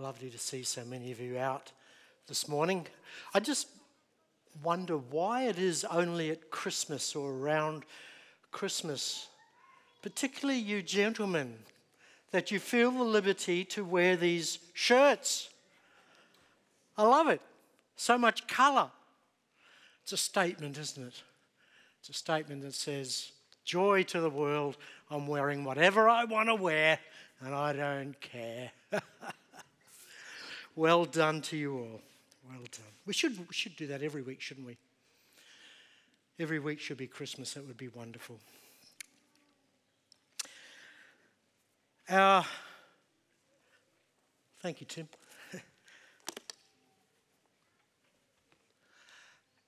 Lovely to see so many of you out this morning. I just wonder why it is only at Christmas or around Christmas, particularly you gentlemen, that you feel the liberty to wear these shirts. I love it. So much colour. It's a statement, isn't it? It's a statement that says, Joy to the world. I'm wearing whatever I want to wear and I don't care. well done to you all. Well done. We should, we should do that every week, shouldn't we? Every week should be Christmas. That would be wonderful. Our, thank you, Tim.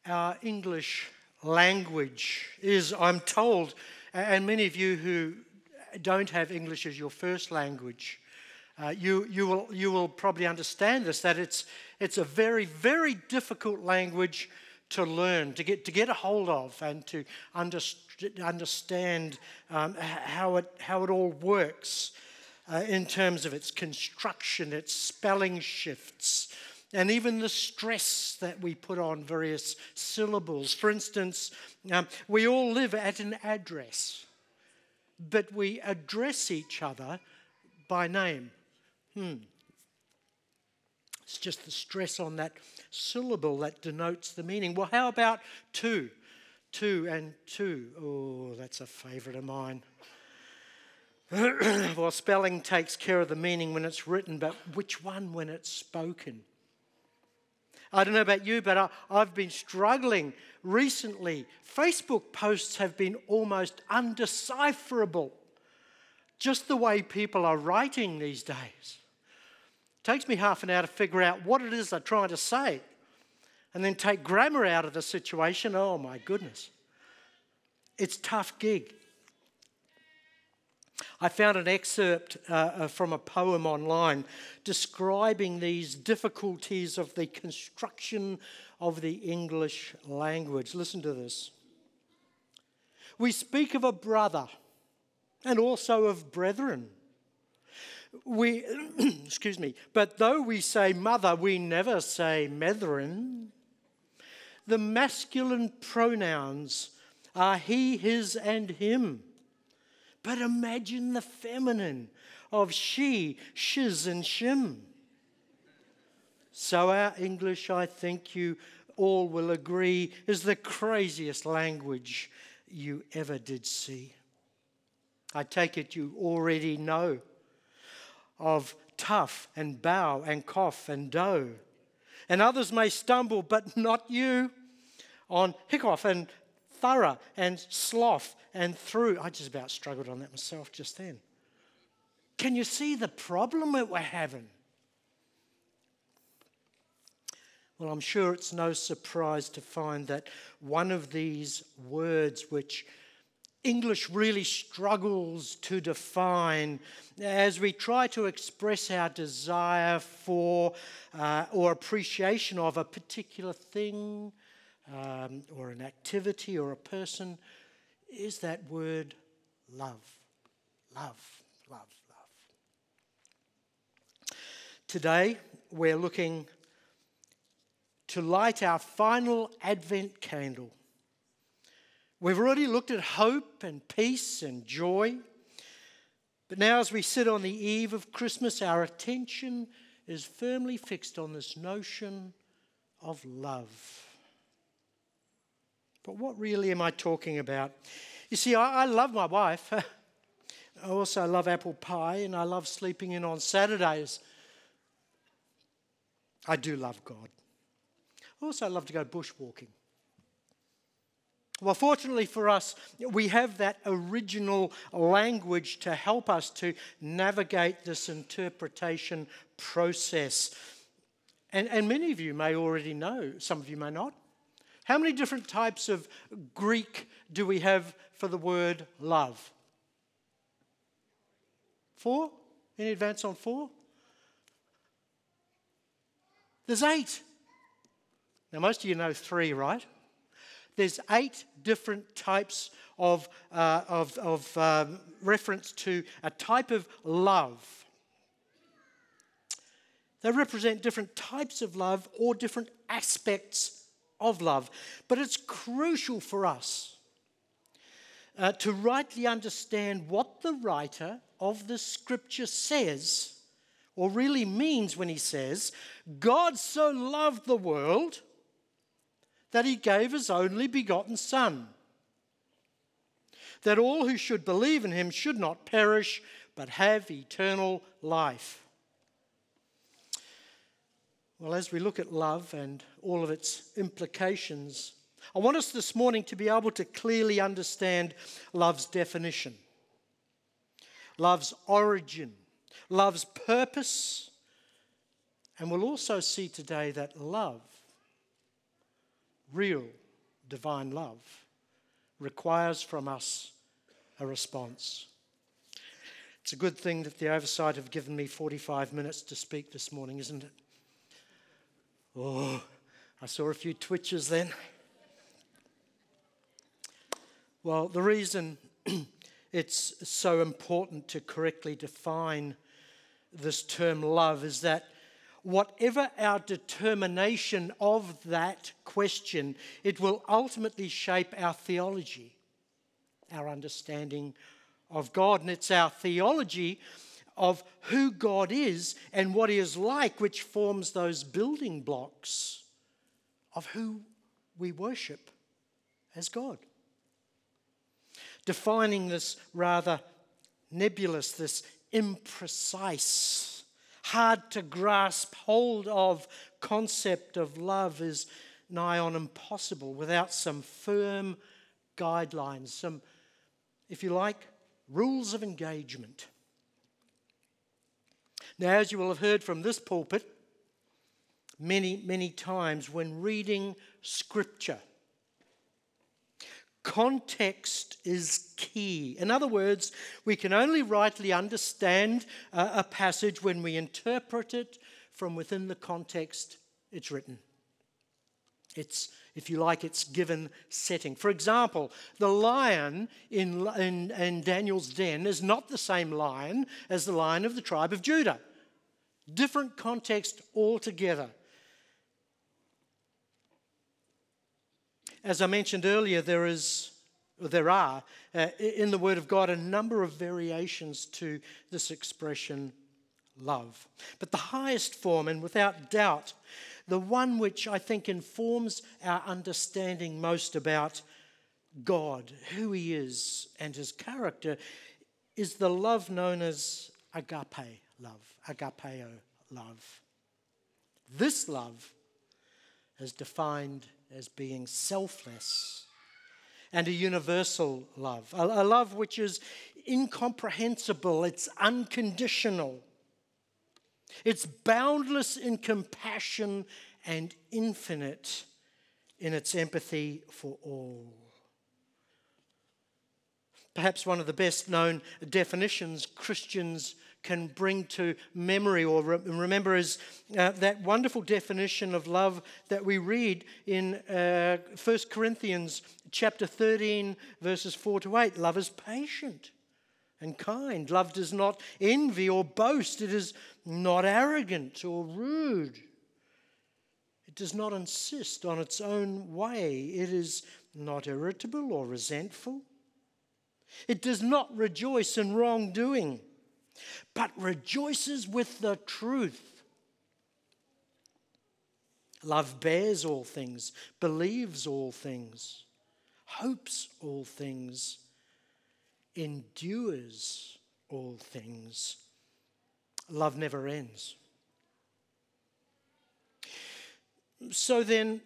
Our English language is, I'm told, and many of you who don't have English as your first language, uh, you, you, will, you will probably understand this that it's, it's a very, very difficult language to learn, to get, to get a hold of, and to underst- understand um, how, it, how it all works uh, in terms of its construction, its spelling shifts, and even the stress that we put on various syllables. For instance, um, we all live at an address, but we address each other by name. Hmm. It's just the stress on that syllable that denotes the meaning. Well, how about two? Two and two. Oh, that's a favourite of mine. well, spelling takes care of the meaning when it's written, but which one when it's spoken? I don't know about you, but I, have been struggling recently. Facebook posts have been almost undecipherable, just the way people are writing these days. It takes me half an hour to figure out what it is they're trying to say and then take grammar out of the situation. Oh my goodness. It's tough gig. I found an excerpt uh, uh, from a poem online describing these difficulties of the construction of the English language. Listen to this. We speak of a brother and also of brethren. We, excuse me, but though we say mother, we never say methrin. The masculine pronouns are he, his, and him. But imagine the feminine of she, shiz, and shim. So, our English, I think you all will agree, is the craziest language you ever did see. I take it you already know of tough and bow and cough and dough. And others may stumble, but not you, on hiccough and thorough and sloth and through. I just about struggled on that myself just then. Can you see the problem that we're having? Well, I'm sure it's no surprise to find that one of these words, which English really struggles to define as we try to express our desire for uh, or appreciation of a particular thing um, or an activity or a person, is that word love. Love, love, love. Today, we're looking to light our final Advent candle. We've already looked at hope and peace and joy. But now, as we sit on the eve of Christmas, our attention is firmly fixed on this notion of love. But what really am I talking about? You see, I, I love my wife. I also love apple pie and I love sleeping in on Saturdays. I do love God. I also love to go bushwalking. Well, fortunately for us, we have that original language to help us to navigate this interpretation process. And, and many of you may already know, some of you may not. How many different types of Greek do we have for the word love? Four? Any advance on four? There's eight. Now, most of you know three, right? There's eight different types of, uh, of, of um, reference to a type of love. They represent different types of love or different aspects of love. But it's crucial for us uh, to rightly understand what the writer of the scripture says, or really means when he says, God so loved the world that he gave his only begotten Son, that all who should believe in him should not perish, but have eternal life. Well, as we look at love and all of its implications, I want us this morning to be able to clearly understand love's definition, love's origin, love's purpose, and we'll also see today that love, real divine love, requires from us a response. It's a good thing that the oversight have given me 45 minutes to speak this morning, isn't it? Oh, I saw a few twitches then. Well, the reason it's so important to correctly define this term love is that whatever our determination of that question, it will ultimately shape our theology, our understanding of God. And it's our theology of who God is and what He is like, which forms those building blocks of who we worship as God. Defining this rather nebulous, this imprecise, hard to grasp hold of concept of love is nigh on impossible without some firm guidelines, some, if you like, rules of engagement. Now, as you will have heard from this pulpit many, many times when reading Scripture, context is key. In other words, we can only rightly understand a passage when we interpret it from within the context it's written. It's, if you like, its given setting. For example, the lion in, in, in Daniel's den is not the same lion as the lion of the tribe of Judah. Different context altogether. As I mentioned earlier, there is there are uh, in the Word of God a number of variations to this expression love. But the highest form, and without doubt, the one which I think informs our understanding most about God, who He is, and His character, is the love known as agape love, agapeo love. This love is defined as being selfless and a universal love, a, a love which is incomprehensible, it's unconditional, it's boundless in compassion and infinite in its empathy for all. Perhaps one of the best known definitions Christians can bring to memory or re- remember is uh, that wonderful definition of love that we read in uh, 1 Corinthians chapter 13 verses 4 to 8 love is patient and kind. Love does not envy or boast. It is not arrogant or rude. It does not insist on its own way. It is not irritable or resentful. It does not rejoice in wrongdoing but rejoices with the truth. Love bears all things, believes all things, hopes all things, endures all things. Love never ends. So then,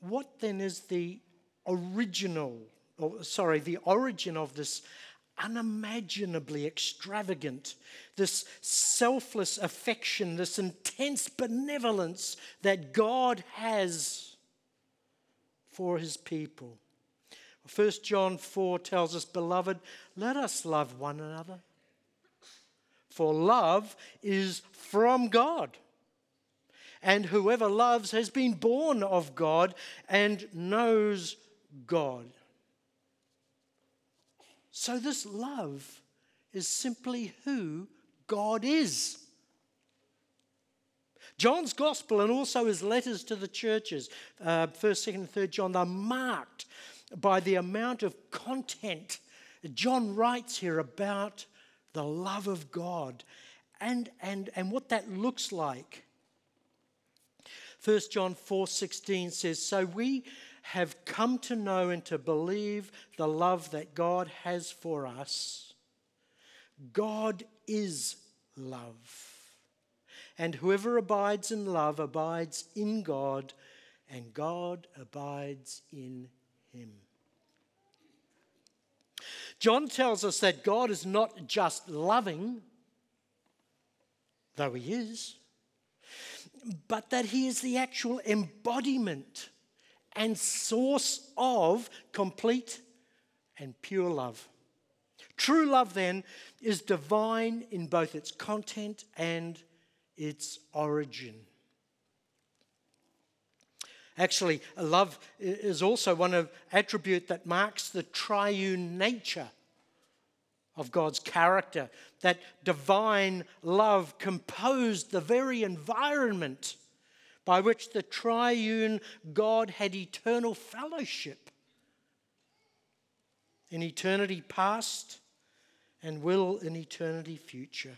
what then is the original, or sorry, the origin of this unimaginably extravagant, this selfless affection, this intense benevolence that God has for his people. 1 John 4 tells us, Beloved, let us love one another. For love is from God. And whoever loves has been born of God and knows God. So, this love is simply who God is. John's gospel and also his letters to the churches, uh, 1st, 2nd, and 3rd John, they're marked by the amount of content John writes here about the love of God and, and, and what that looks like. 1 John 4:16 says, "So we have come to know and to believe the love that God has for us. God is love. And whoever abides in love abides in God, and God abides in him." John tells us that God is not just loving, though he is, but that he is the actual embodiment and source of complete and pure love. True love, then, is divine in both its content and its origin. Actually, love is also one of attribute that marks the triune nature of God's character. That divine love composed the very environment by which the triune God had eternal fellowship in eternity past and will in eternity future.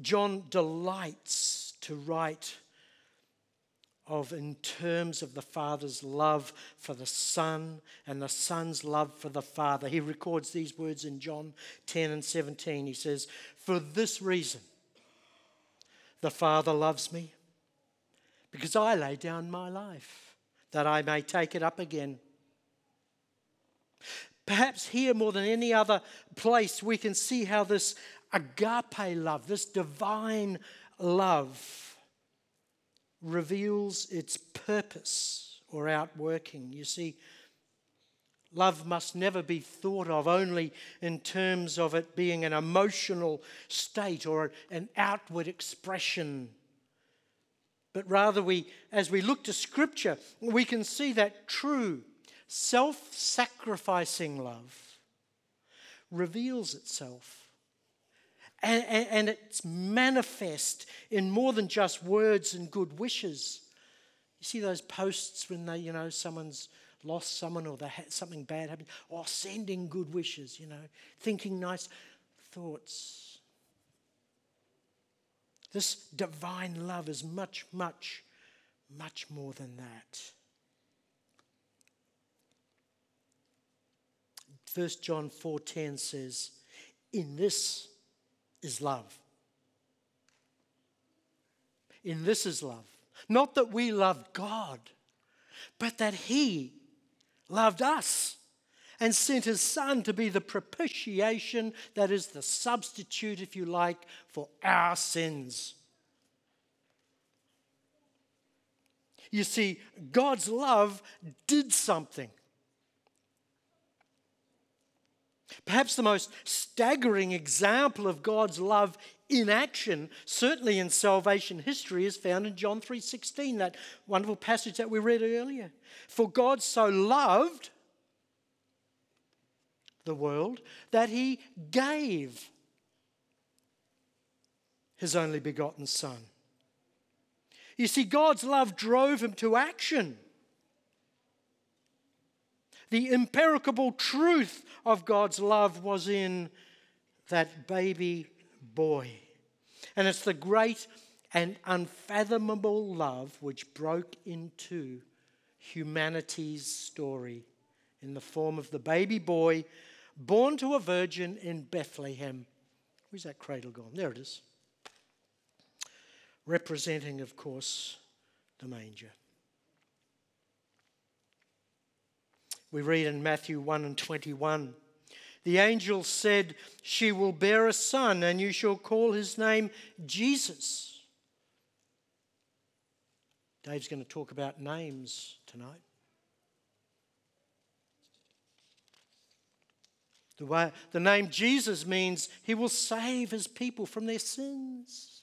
John delights to write of in terms of the Father's love for the Son and the Son's love for the Father. He records these words in John 10 and 17. He says, For this reason, the Father loves me, because I lay down my life that I may take it up again. Perhaps here, more than any other place, we can see how this agape love, this divine love reveals its purpose or outworking. You see, love must never be thought of only in terms of it being an emotional state or an outward expression. But rather, we, as we look to Scripture, we can see that true, self sacrificing love reveals itself and, and, and it's manifest in more than just words and good wishes. You see those posts when they, you know, someone's lost someone or they had something bad happen, or oh, sending good wishes, you know, thinking nice thoughts. This divine love is much, much, much more than that. 1 John 4:10 says, "In this is love. In this is love. Not that we love God, but that He loved us and sent His Son to be the propitiation, that is, the substitute, if you like, for our sins. You see, God's love did something. Perhaps the most staggering example of God's love in action, certainly in salvation history, is found in John 3:16, that wonderful passage that we read earlier. For God so loved the world that he gave his only begotten son. You see, God's love drove him to action the imperishable truth of God's love was in that baby boy. And it's the great and unfathomable love which broke into humanity's story in the form of the baby boy born to a virgin in Bethlehem. Where's that cradle gone? There it is. Representing, of course, the manger. We read in Matthew 1 and 21. The angel said, She will bear a son, and you shall call his name Jesus. Dave's going to talk about names tonight. The, way, the name Jesus means he will save his people from their sins.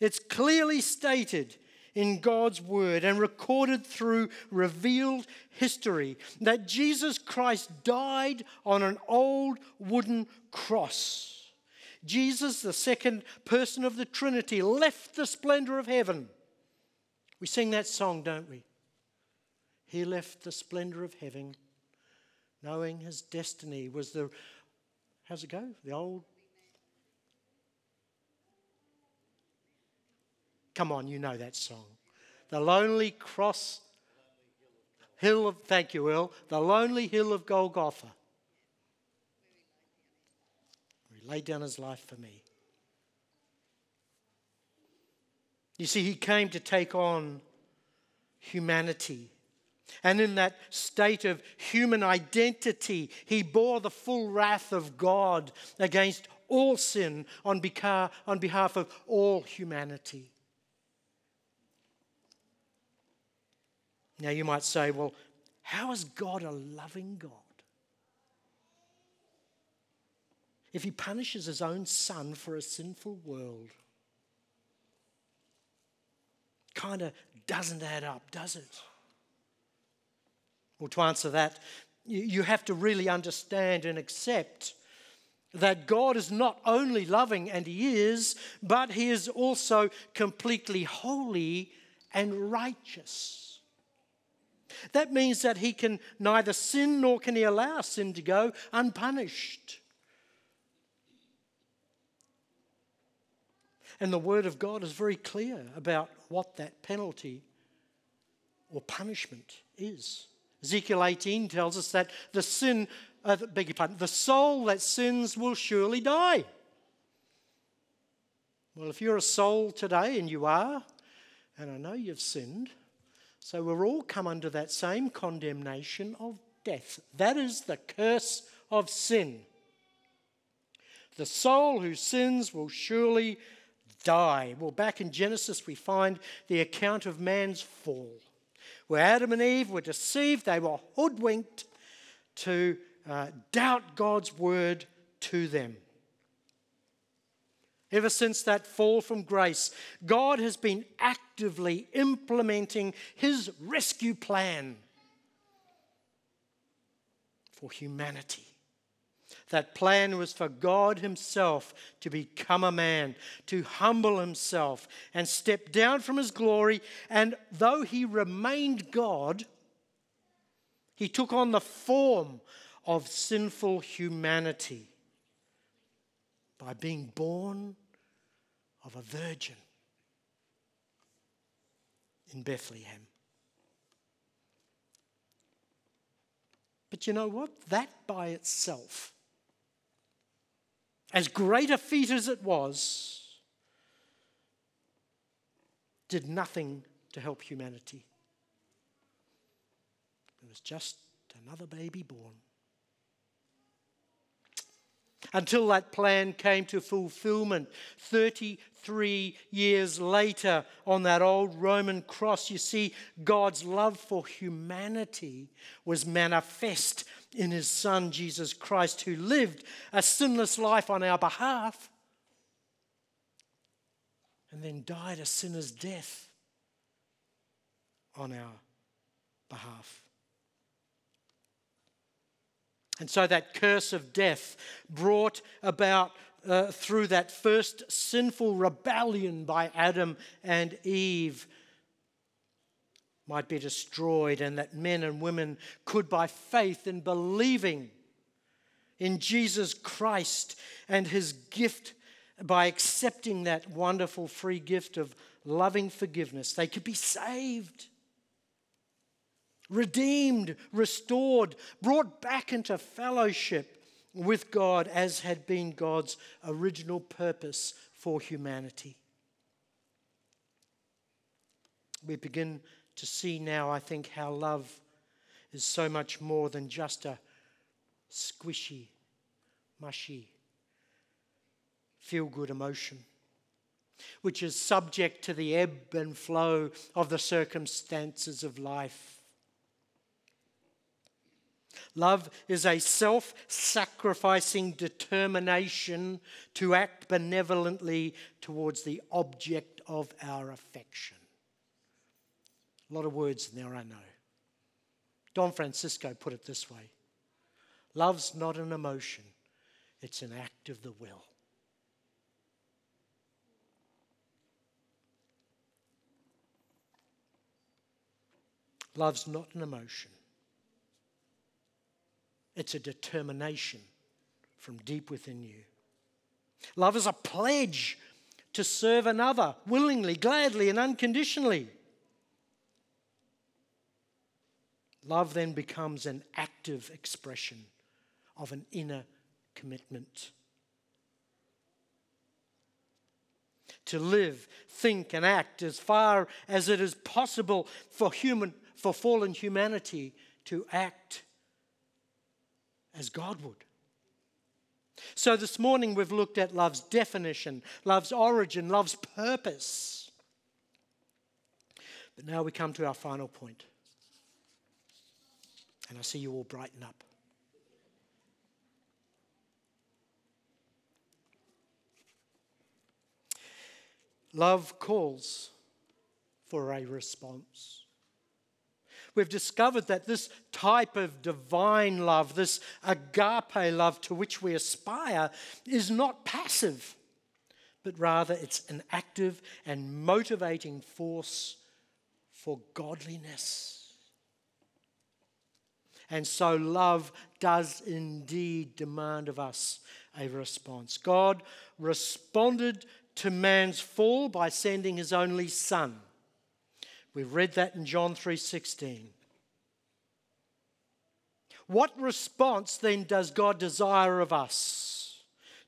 It's clearly stated in God's word and recorded through revealed history that Jesus Christ died on an old wooden cross. Jesus, the second person of the Trinity, left the splendor of heaven. We sing that song, don't we? He left the splendor of heaven, knowing his destiny was the, how's it go? The old Come on, you know that song. The lonely cross hill of, thank you, Earl, the lonely hill of Golgotha. He laid down his life for me. You see, he came to take on humanity. And in that state of human identity, he bore the full wrath of God against all sin on behalf, on behalf of all humanity. Now you might say, well, how is God a loving God? If he punishes his own son for a sinful world, kind of doesn't add up, does it? Well, to answer that, you have to really understand and accept that God is not only loving, and He is, but He is also completely holy and righteous. That means that he can neither sin nor can he allow sin to go unpunished. And the Word of God is very clear about what that penalty or punishment is. Ezekiel 18 tells us that the sin, uh, beg your pardon, the soul that sins will surely die. Well, if you're a soul today, and you are, and I know you've sinned, so we're all come under that same condemnation of death. That is the curse of sin. The soul who sins will surely die. Well, back in Genesis, we find the account of man's fall, where Adam and Eve were deceived, they were hoodwinked to uh, doubt God's word to them. Ever since that fall from grace, God has been actively implementing his rescue plan for humanity. That plan was for God Himself to become a man, to humble Himself and step down from His glory. And though He remained God, He took on the form of sinful humanity by being born of a virgin in Bethlehem. But you know what? That by itself, as great a feat as it was, did nothing to help humanity. It was just another baby born until that plan came to fulfillment 33 years later on that old Roman cross. You see, God's love for humanity was manifest in his Son, Jesus Christ, who lived a sinless life on our behalf and then died a sinner's death on our behalf. And so that curse of death brought about uh, through that first sinful rebellion by Adam and Eve might be destroyed, and that men and women could, by faith and believing in Jesus Christ and his gift, by accepting that wonderful free gift of loving forgiveness, they could be saved redeemed, restored, brought back into fellowship with God as had been God's original purpose for humanity. We begin to see now, I think, how love is so much more than just a squishy, mushy, feel good emotion, which is subject to the ebb and flow of the circumstances of life. Love is a self sacrificing determination to act benevolently towards the object of our affection. A lot of words in there, I know. Don Francisco put it this way Love's not an emotion, it's an act of the will. Love's not an emotion, it's a determination from deep within you. Love is a pledge to serve another willingly, gladly, and unconditionally. Love then becomes an active expression of an inner commitment. To live, think, and act as far as it is possible for, human, for fallen humanity to act as God would. So, this morning we've looked at love's definition, love's origin, love's purpose. But now we come to our final point. And I see you all brighten up. Love calls for a response. We've discovered that this type of divine love, this agape love to which we aspire, is not passive, but rather it's an active and motivating force for godliness. And so love does indeed demand of us a response. God responded to man's fall by sending his only son. We've read that in John 3:16. What response then does God desire of us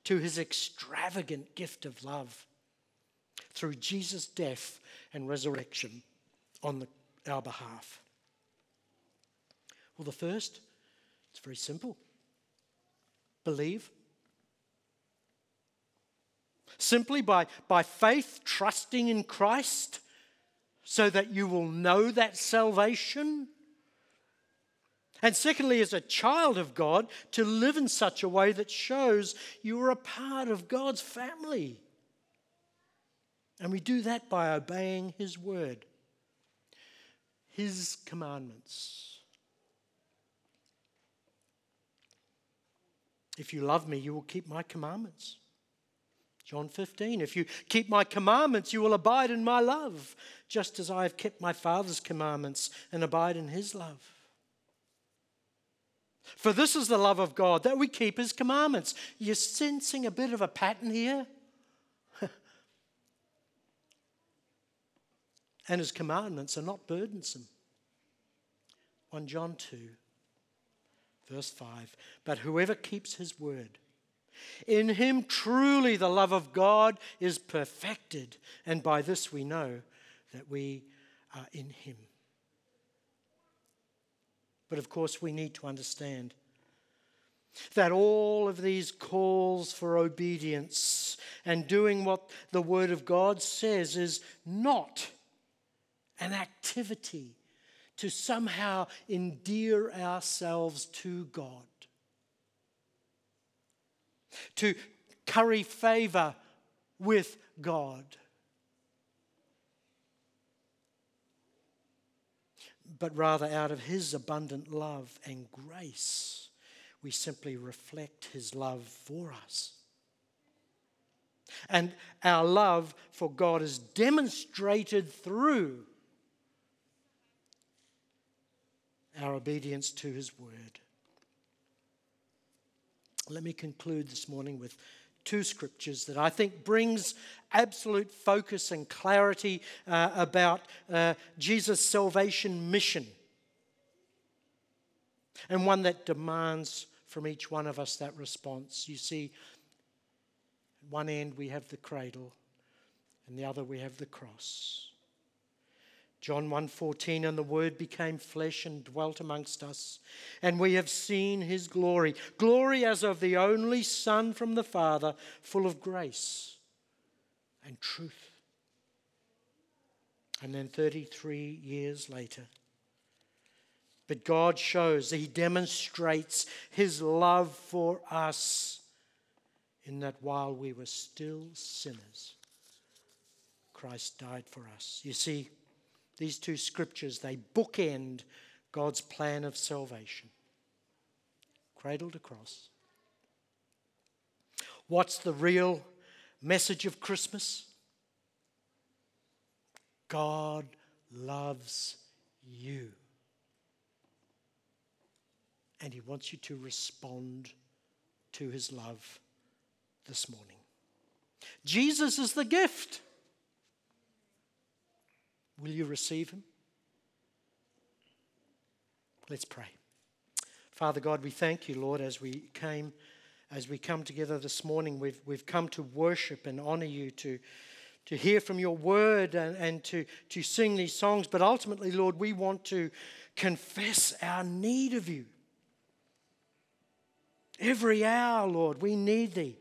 to his extravagant gift of love through Jesus' death and resurrection on the, our behalf? Well, the first, it's very simple believe. Simply by, by faith, trusting in Christ, so that you will know that salvation. And secondly, as a child of God, to live in such a way that shows you are a part of God's family. And we do that by obeying His word, His commandments. If you love me, you will keep my commandments. John 15, if you keep my commandments, you will abide in my love, just as I have kept my Father's commandments and abide in his love. For this is the love of God, that we keep his commandments. You're sensing a bit of a pattern here? and his commandments are not burdensome. 1 John 2. Verse 5 But whoever keeps his word, in him truly the love of God is perfected, and by this we know that we are in him. But of course, we need to understand that all of these calls for obedience and doing what the Word of God says is not an activity to somehow endear ourselves to God, to curry favor with God. But rather, out of His abundant love and grace, we simply reflect His love for us. And our love for God is demonstrated through our obedience to his word. Let me conclude this morning with two scriptures that I think brings absolute focus and clarity uh, about uh, Jesus' salvation mission. And one that demands from each one of us that response. You see, at one end we have the cradle, and the other we have the cross. John 1:14 and the word became flesh and dwelt amongst us and we have seen his glory glory as of the only son from the father full of grace and truth. And then 33 years later but God shows he demonstrates his love for us in that while we were still sinners Christ died for us. You see These two scriptures, they bookend God's plan of salvation, cradle to cross. What's the real message of Christmas? God loves you. And He wants you to respond to His love this morning. Jesus is the gift. Will you receive Him? Let's pray. Father God, we thank you, Lord, as we came, as we come together this morning. We've, we've come to worship and honor you, to, to hear from your word and, and to, to sing these songs. But ultimately, Lord, we want to confess our need of you. Every hour, Lord, we need thee.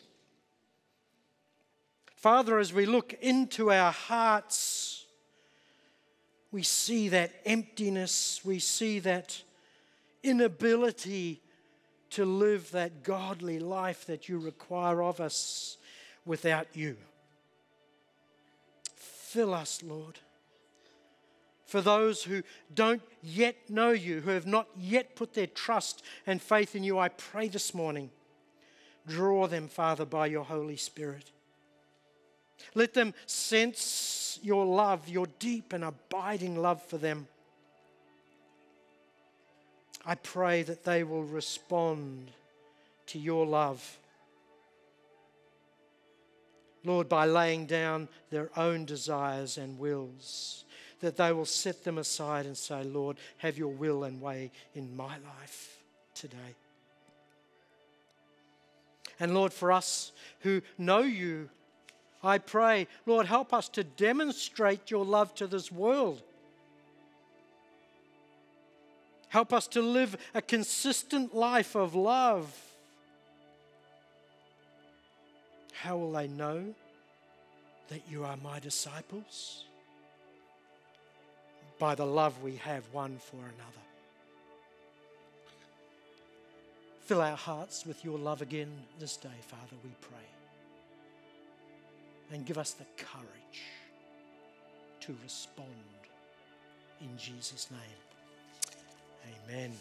Father, as we look into our hearts, we see that emptiness, we see that inability to live that godly life that you require of us without you. Fill us, Lord. For those who don't yet know you, who have not yet put their trust and faith in you, I pray this morning, draw them, Father, by your Holy Spirit. Let them sense your love, your deep and abiding love for them. I pray that they will respond to your love. Lord, by laying down their own desires and wills, that they will set them aside and say, Lord, have your will and way in my life today. And Lord, for us who know you, I pray, Lord, help us to demonstrate your love to this world. Help us to live a consistent life of love. How will they know that you are my disciples? By the love we have one for another. Fill our hearts with your love again this day, Father, we pray and give us the courage to respond in Jesus' name. Amen.